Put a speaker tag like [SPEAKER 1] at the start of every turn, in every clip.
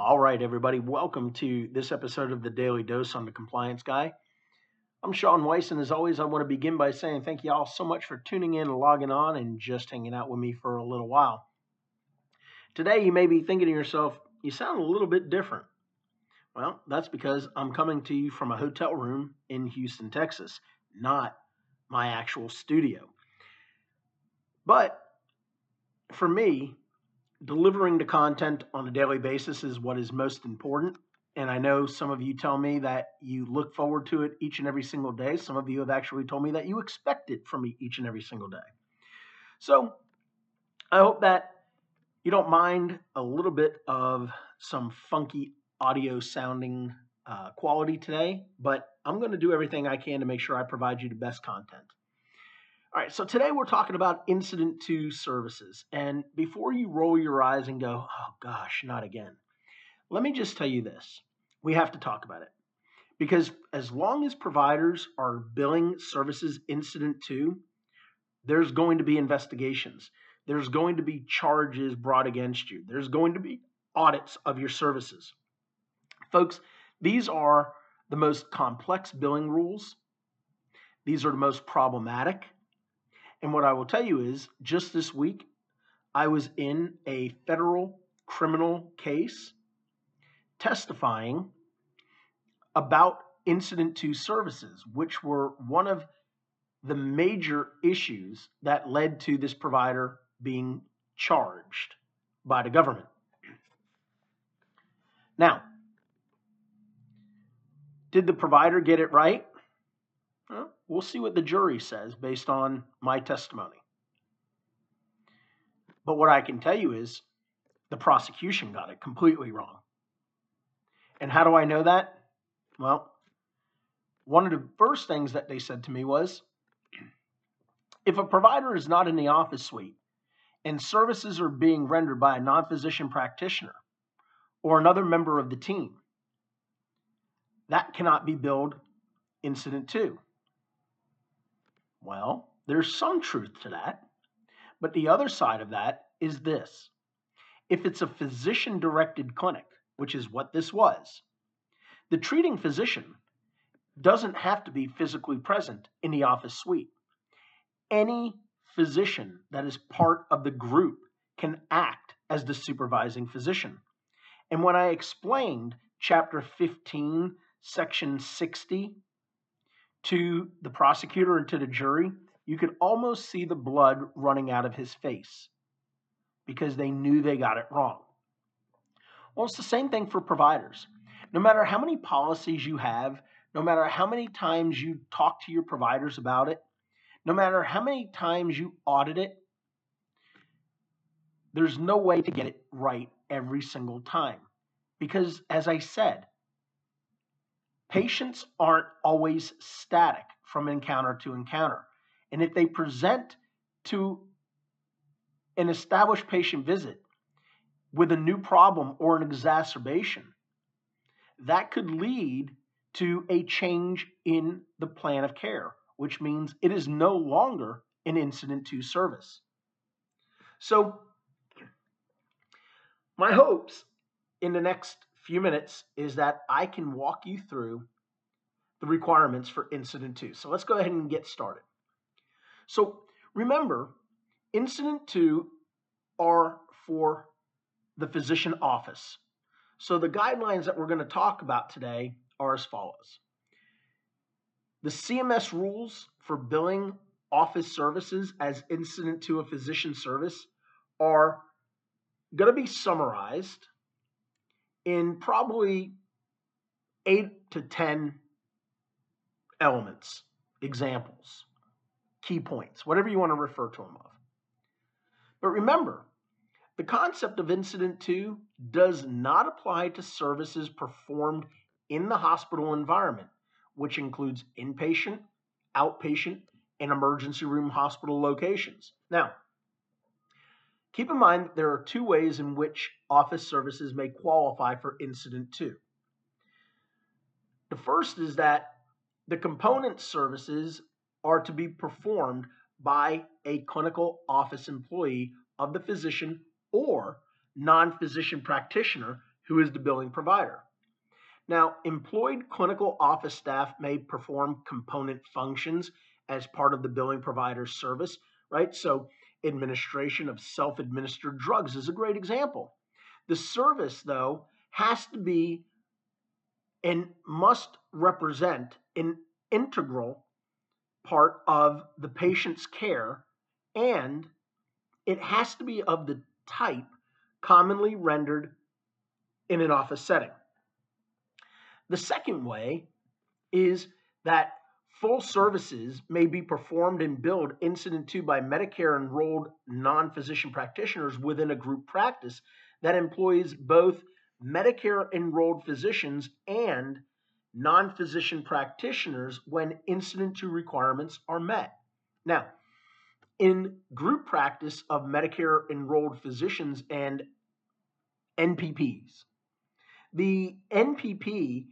[SPEAKER 1] All right, everybody, welcome to this episode of the Daily Dose on the Compliance Guy. I'm Sean Weiss, and as always, I want to begin by saying thank you all so much for tuning in and logging on and just hanging out with me for a little while. Today, you may be thinking to yourself, you sound a little bit different. Well, that's because I'm coming to you from a hotel room in Houston, Texas, not my actual studio. But for me, delivering the content on a daily basis is what is most important. And I know some of you tell me that you look forward to it each and every single day. Some of you have actually told me that you expect it from me each and every single day. So I hope that you don't mind a little bit of some funky audio sounding uh, quality today, but I'm going to do everything I can to make sure I provide you the best content. All right, so today we're talking about incident to services. And before you roll your eyes and go, oh gosh, not again, let me just tell you this. We have to talk about it. Because as long as providers are billing services incident to, there's going to be investigations. There's going to be charges brought against you. There's going to be audits of your services. Folks, these are the most complex billing rules. These are the most problematic and what I will tell you is just this week, I was in a federal criminal case testifying about incident to services, which were one of the major issues that led to this provider being charged by the government. Now, did the provider get it right? Well, see what the jury says based on my testimony. But what I can tell you is the prosecution got it completely wrong. And how do I know that? Well, one of the first things that they said to me was if a provider is not in the office suite and services are being rendered by a non physician practitioner or another member of the team, that cannot be billed incident to. Well, there's some truth to that. But the other side of that is this if it's a physician directed clinic, which is what this was, the treating physician doesn't have to be physically present in the office suite. Any physician that is part of the group can act as the supervising physician. And when I explained chapter 15, section 60 to the prosecutor and to the jury, you could almost see the blood running out of his face because they knew they got it wrong. Well, it's the same thing for providers. No matter how many policies you have, no matter how many times you talk to your providers about it, no matter how many times you audit it, there's no way to get it right every single time. Because, as I said, Patients aren't always static from encounter to encounter. And if they present to an established patient visit with a new problem or an exacerbation, that could lead to a change in the plan of care, which means it is no longer an incident to service. So, my hopes in the next few minutes is that I can walk you through the requirements for incident to. So let's go ahead and get started. So remember, incident to are for the physician office. So the guidelines that we're going to talk about today are as follows. The CMS rules for billing office services as incident to a physician service are going to be summarized in probably eight to 10 elements, examples, key points, whatever you want to refer to them of. But remember, the concept of incident to does not apply to services performed in the hospital environment, which includes inpatient, outpatient, and emergency room hospital locations. Now, Keep in mind that there are two ways in which office services may qualify for incident to. The first is that the component services are to be performed by a clinical office employee of the physician or non physician practitioner who is the billing provider. Now, employed clinical office staff may perform component functions as part of the billing provider's service, right? So, administration of self administered drugs is a great example. The service, though, has to be and must represent an integral part of the patient's care, and it has to be of the type commonly rendered in an office setting. The second way is that full services may be performed and billed incident to by Medicare enrolled non physician practitioners within a group practice that employs both Medicare enrolled physicians and non physician practitioners when incident to requirements are met. Now, in group practice of Medicare enrolled physicians and NPPs, the NPP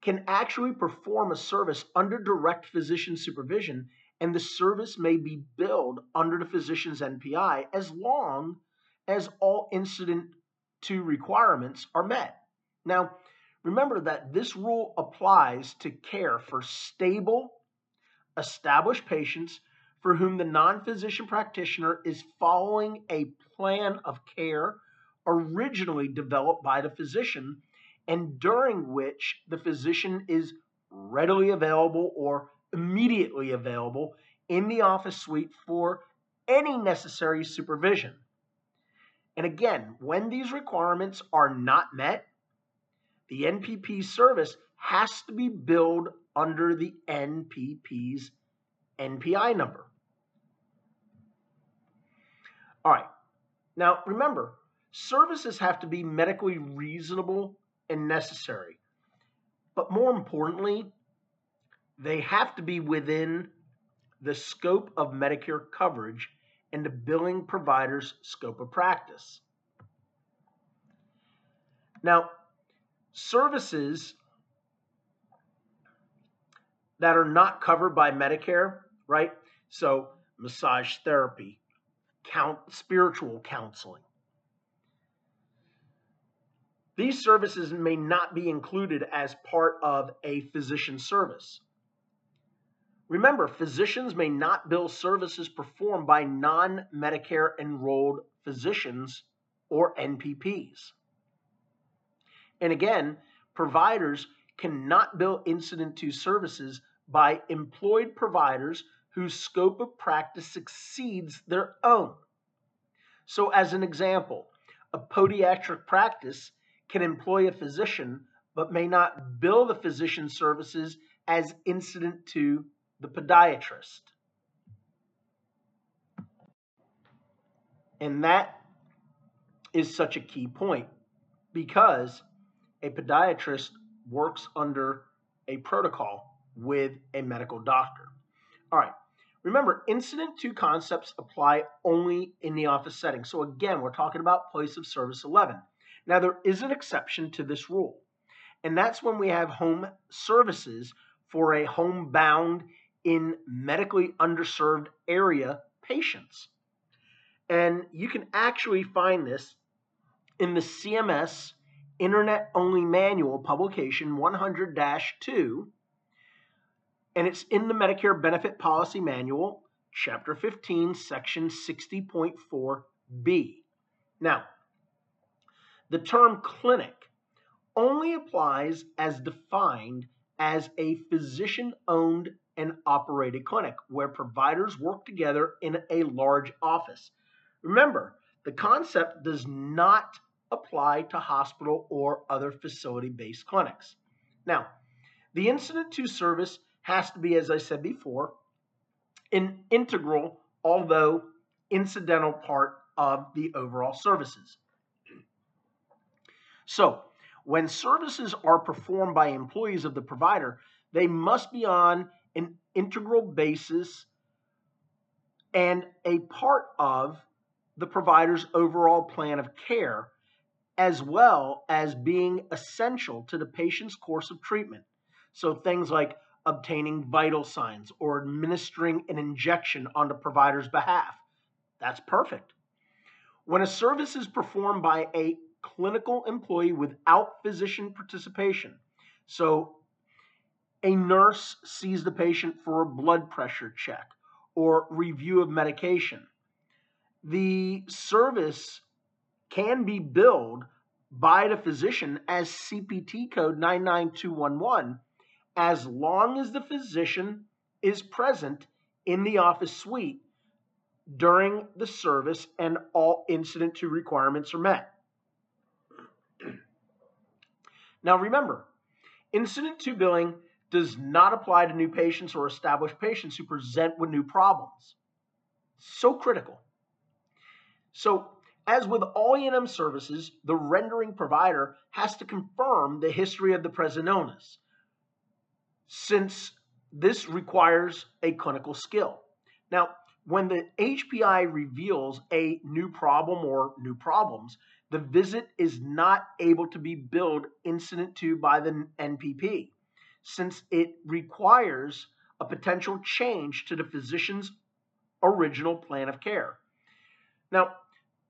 [SPEAKER 1] can actually perform a service under direct physician supervision, and the service may be billed under the physician's NPI as long as all incident to requirements are met. Now, remember that this rule applies to care for stable, established patients for whom the non physician practitioner is following a plan of care originally developed by the physician and during which the physician is readily available or immediately available in the office suite for any necessary supervision. And again, when these requirements are not met, the NPP service has to be billed under the NPP's NPI number. All right. Now, remember, services have to be medically reasonable and necessary. But more importantly, they have to be within the scope of Medicare coverage and the billing provider's scope of practice. Now, services that are not covered by Medicare, right? So, massage therapy, count, spiritual counseling. These services may not be included as part of a physician service. Remember, physicians may not bill services performed by non Medicare enrolled physicians or NPPs. And again, providers cannot bill incident to services by employed providers whose scope of practice exceeds their own. So, as an example, a podiatric practice can employ a physician but may not bill the physician services as incident to the podiatrist. And that is such a key point because a podiatrist works under a protocol with a medical doctor. All right. Remember, incident to concepts apply only in the office setting. So again, we're talking about place of service 11. Now, there is an exception to this rule, and that's when we have home services for a homebound in medically underserved area patients. And you can actually find this in the CMS Internet Only Manual publication 100 2, and it's in the Medicare Benefit Policy Manual, Chapter 15, Section 60.4b. Now, the term clinic only applies as defined as a physician owned and operated clinic where providers work together in a large office. Remember, the concept does not apply to hospital or other facility based clinics. Now, the incident to service has to be, as I said before, an integral, although incidental part of the overall services. So, when services are performed by employees of the provider, they must be on an integral basis and a part of the provider's overall plan of care, as well as being essential to the patient's course of treatment. So, things like obtaining vital signs or administering an injection on the provider's behalf. That's perfect. When a service is performed by a clinical employee without physician participation. So, a nurse sees the patient for a blood pressure check or review of medication. The service can be billed by the physician as CPT code 99211 as long as the physician is present in the office suite during the service and all incident to requirements are met. Now remember, incident to billing does not apply to new patients or established patients who present with new problems. So critical. So, as with all E&M services, the rendering provider has to confirm the history of the present illness, since this requires a clinical skill. Now, when the HPI reveals a new problem or new problems, the visit is not able to be billed incident to by the NPP since it requires a potential change to the physician's original plan of care. Now,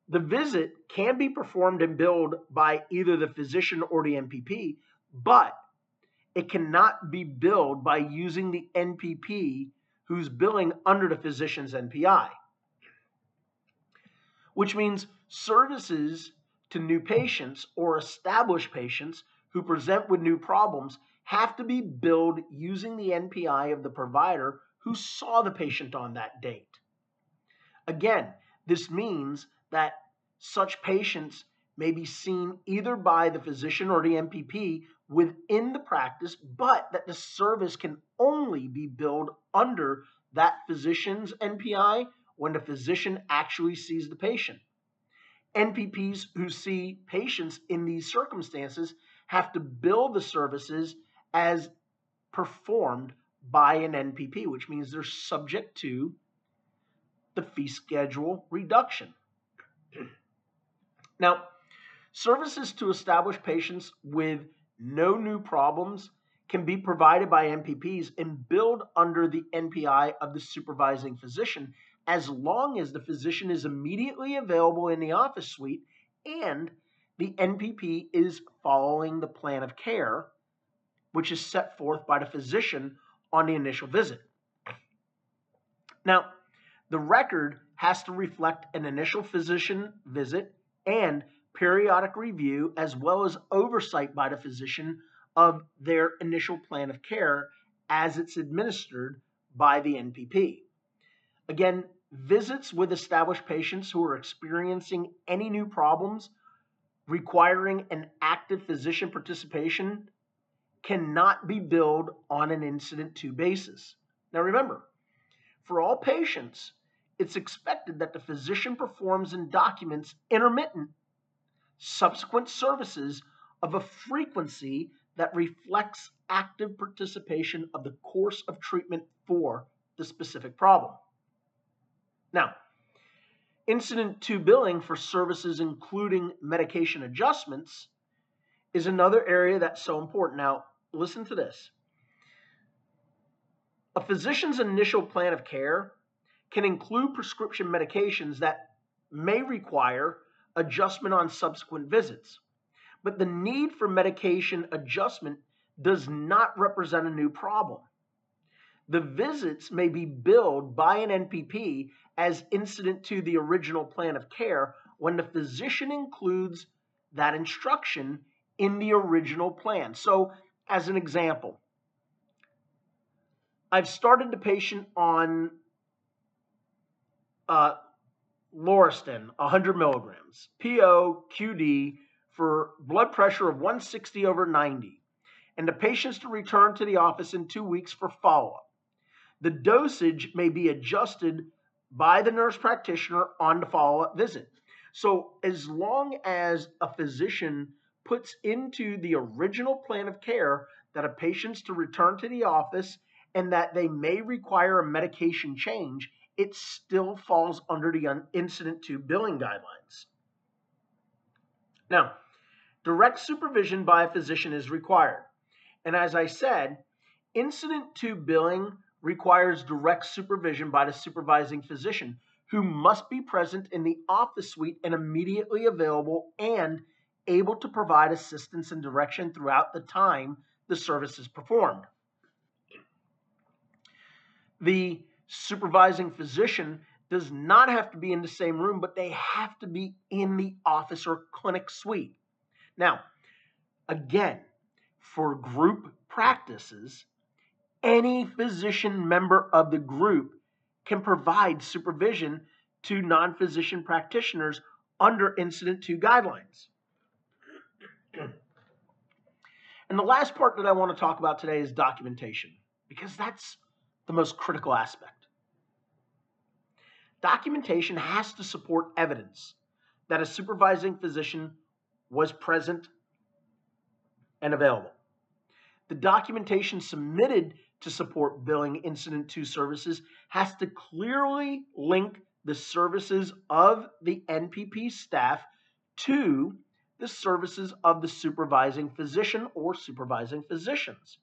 [SPEAKER 1] the visit can be performed and billed by either the physician or the NPP, but it cannot be billed by using the NPP who's billing under the physician's NPI. Which means services to new patients or established patients who present with new problems have to be billed using the NPI of the provider who saw the patient on that date. Again, this means that such patients may be seen either by the physician or the NPP within the practice, but that the service can only be billed under that physician's NPI when the physician actually sees the patient. NPPs who see patients in these circumstances have to bill the services as performed by an NPP, which means they're subject to the fee schedule reduction. now, services to establish patients with no new problems can be provided by NPPs and billed under the NPI of the supervising physician as long as the physician is immediately available in the office suite and the NPP is following the plan of care which is set forth by the physician on the initial visit. Now, the record has to reflect an initial physician visit and periodic review, as well as oversight by the physician of their initial plan of care as it's administered by the NPP. Again, visits with established patients who are experiencing any new problems requiring an active physician participation cannot be billed on an incident to basis. Now remember, for all patients, it's expected that the physician performs and documents intermittent subsequent services of a frequency that reflects active participation of the course of treatment for the specific problem. Now, incident to billing for services including medication adjustments is another area that's so important. Now, listen to this. A physician's initial plan of care can include prescription medications that may require adjustment on subsequent visits. But the need for medication adjustment does not represent a new problem. The visits may be billed by an NPP as incident to the original plan of care when the physician includes that instruction in the original plan. So, as an example, I've started the patient on uh, Losartan, 100 milligrams, PO, QD, for blood pressure of 160 over 90, and the patient's to return to the office in two weeks for follow up. The dosage may be adjusted by the nurse practitioner on the follow up visit. So, as long as a physician puts into the original plan of care that a patient's to return to the office and that they may require a medication change, it still falls under the incident to billing guidelines. Now, direct supervision by a physician is required. And as I said, incident to billing requires direct supervision by the supervising physician who must be present in the office suite and immediately available and able to provide assistance and direction throughout the time the service is performed. The supervising physician does not have to be in the same room, but they have to be in the office or clinic suite. Now, again, for group practices, any physician member of the group can provide supervision to non physician practitioners under Incident to guidelines. And the last part that I want to talk about today is documentation, because that's the most critical aspect. Documentation has to support evidence that a supervising physician was present and available. The documentation submitted to support billing incident to services has to clearly link the services of the NPP staff to the services of the supervising physician or supervising physicians.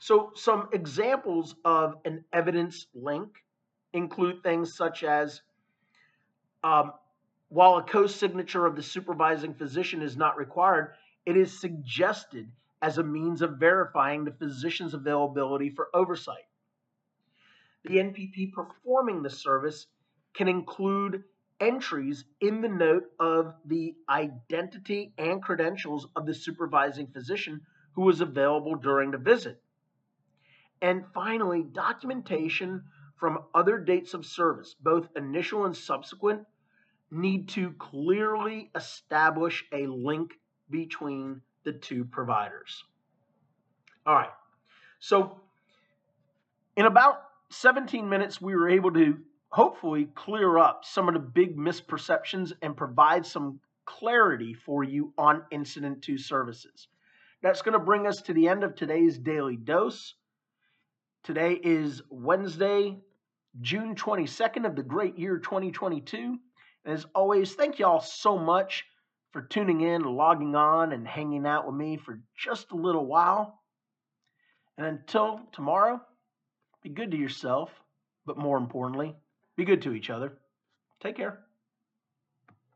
[SPEAKER 1] So, some examples of an evidence link include things such as um, while a co signature of the supervising physician is not required, it is suggested as a means of verifying the physician's availability for oversight. The NPP performing the service can include entries in the note of the identity and credentials of the supervising physician who was available during the visit. And finally, documentation from other dates of service, both initial and subsequent, need to clearly establish a link between the two providers. All right. So, in about 17 minutes, we were able to hopefully clear up some of the big misperceptions and provide some clarity for you on incident to services. That's going to bring us to the end of today's daily dose. Today is Wednesday, June 22nd of the great year 2022. And as always, thank you all so much for tuning in, logging on, and hanging out with me for just a little while. And until tomorrow, be good to yourself, but more importantly, be good to each other. Take care.